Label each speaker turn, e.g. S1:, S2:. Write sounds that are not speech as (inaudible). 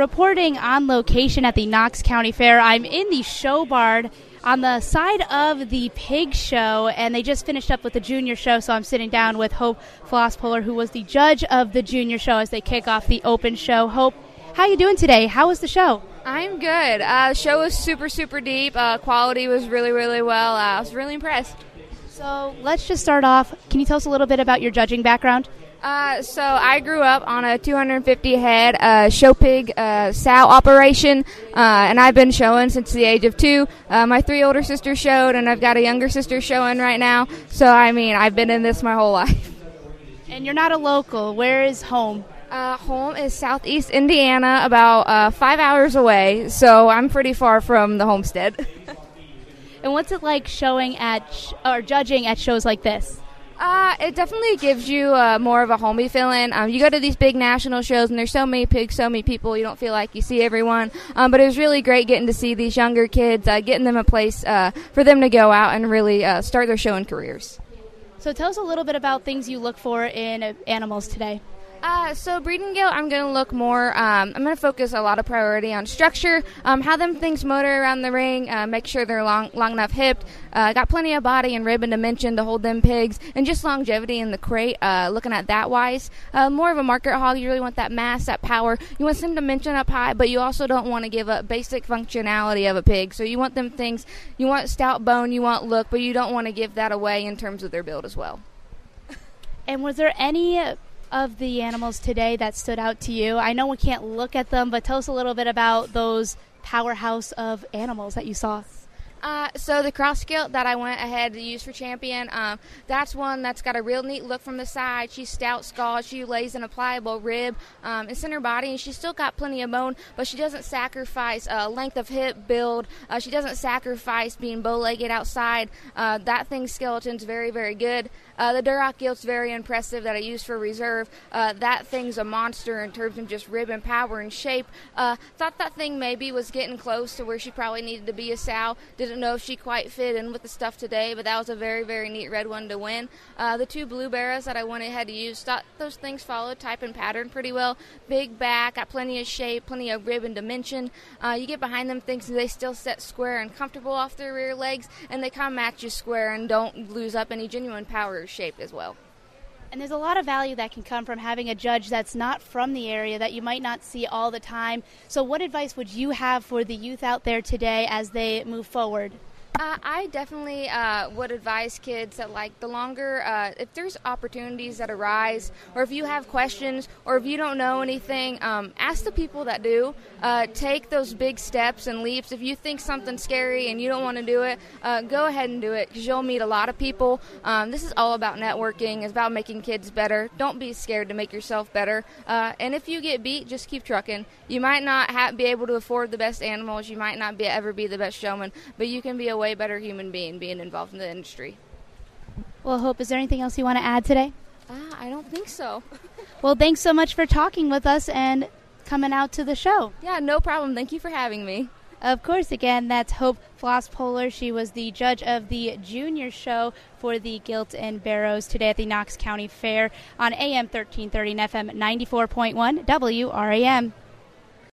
S1: reporting on location at the Knox County Fair. I'm in the show barn on the side of the pig show, and they just finished up with the junior show, so I'm sitting down with Hope Flaspohler, who was the judge of the junior show as they kick off the open show. Hope, how you doing today? How was the show?
S2: I'm good. Uh, the show was super, super deep. Uh, quality was really, really well. Uh, I was really impressed.
S1: So let's just start off. Can you tell us a little bit about your judging background?
S2: Uh, so I grew up on a 250 head uh, show pig uh, sow operation, uh, and I've been showing since the age of two. Uh, my three older sisters showed, and I've got a younger sister showing right now. So I mean, I've been in this my whole (laughs) life.
S1: And you're not a local. Where is home?
S2: Uh, home is southeast Indiana, about five hours away. So I'm pretty far from the homestead. (laughs)
S1: and what's it like showing at sh- or judging at shows like this?
S2: Uh, it definitely gives you uh, more of a homey feeling. Um, you go to these big national shows, and there's so many pigs, so many people. You don't feel like you see everyone. Um, but it was really great getting to see these younger kids, uh, getting them a place uh, for them to go out and really uh, start their showing careers.
S1: So tell us a little bit about things you look for in uh, animals today.
S2: Uh, so breeding gilt, I'm going to look more. Um, I'm going to focus a lot of priority on structure, um, how them things motor around the ring, uh, make sure they're long, long enough hipped, uh, got plenty of body and rib and dimension to hold them pigs, and just longevity in the crate. Uh, looking at that wise, uh, more of a market hog. You really want that mass, that power. You want some dimension up high, but you also don't want to give up basic functionality of a pig. So you want them things. You want stout bone, you want look, but you don't want to give that away in terms of their build as well.
S1: And was there any of the animals today that stood out to you? I know we can't look at them, but tell us a little bit about those powerhouse of animals that you saw.
S2: Uh, so the cross gilt that I went ahead to use for champion, um, that's one that's got a real neat look from the side. She's stout skull. She lays in a pliable rib. Um, in her body, and she's still got plenty of bone, but she doesn't sacrifice uh, length of hip build. Uh, she doesn't sacrifice being bow-legged outside. Uh, that thing's skeleton's very, very good. Uh, the Duroc gilt's very impressive that I used for reserve. Uh, that thing's a monster in terms of just rib and power and shape. Thought that thing maybe was getting close to where she probably needed to be a sow. Didn't know if she quite fit in with the stuff today, but that was a very, very neat red one to win. Uh, the two blue barrows that I went ahead to use, thought those things followed type and pattern pretty well. Big back, got plenty of shape, plenty of rib and dimension. Uh, you get behind them things they still set square and comfortable off their rear legs, and they kind of match you square and don't lose up any genuine power shape as well.
S1: And there's a lot of value that can come from having a judge that's not from the area that you might not see all the time. So, what advice would you have for the youth out there today as they move forward? (laughs)
S2: Uh, I definitely uh, would advise kids that, like, the longer, uh, if there's opportunities that arise, or if you have questions, or if you don't know anything, um, ask the people that do. Uh, take those big steps and leaps. If you think something's scary and you don't want to do it, uh, go ahead and do it because you'll meet a lot of people. Um, this is all about networking. It's about making kids better. Don't be scared to make yourself better. Uh, and if you get beat, just keep trucking. You might not ha- be able to afford the best animals. You might not be ever be the best showman, but you can be a way better human being being involved in the industry.
S1: Well, Hope, is there anything else you want to add today?
S2: Uh, I don't think so. (laughs)
S1: well, thanks so much for talking with us and coming out to the show.
S2: Yeah, no problem. Thank you for having me.
S1: Of course, again, that's Hope Floss Flaspohler. She was the judge of the junior show for the Gilt and Barrows today at the Knox County Fair on AM 1330 and FM 94.1 WRAM.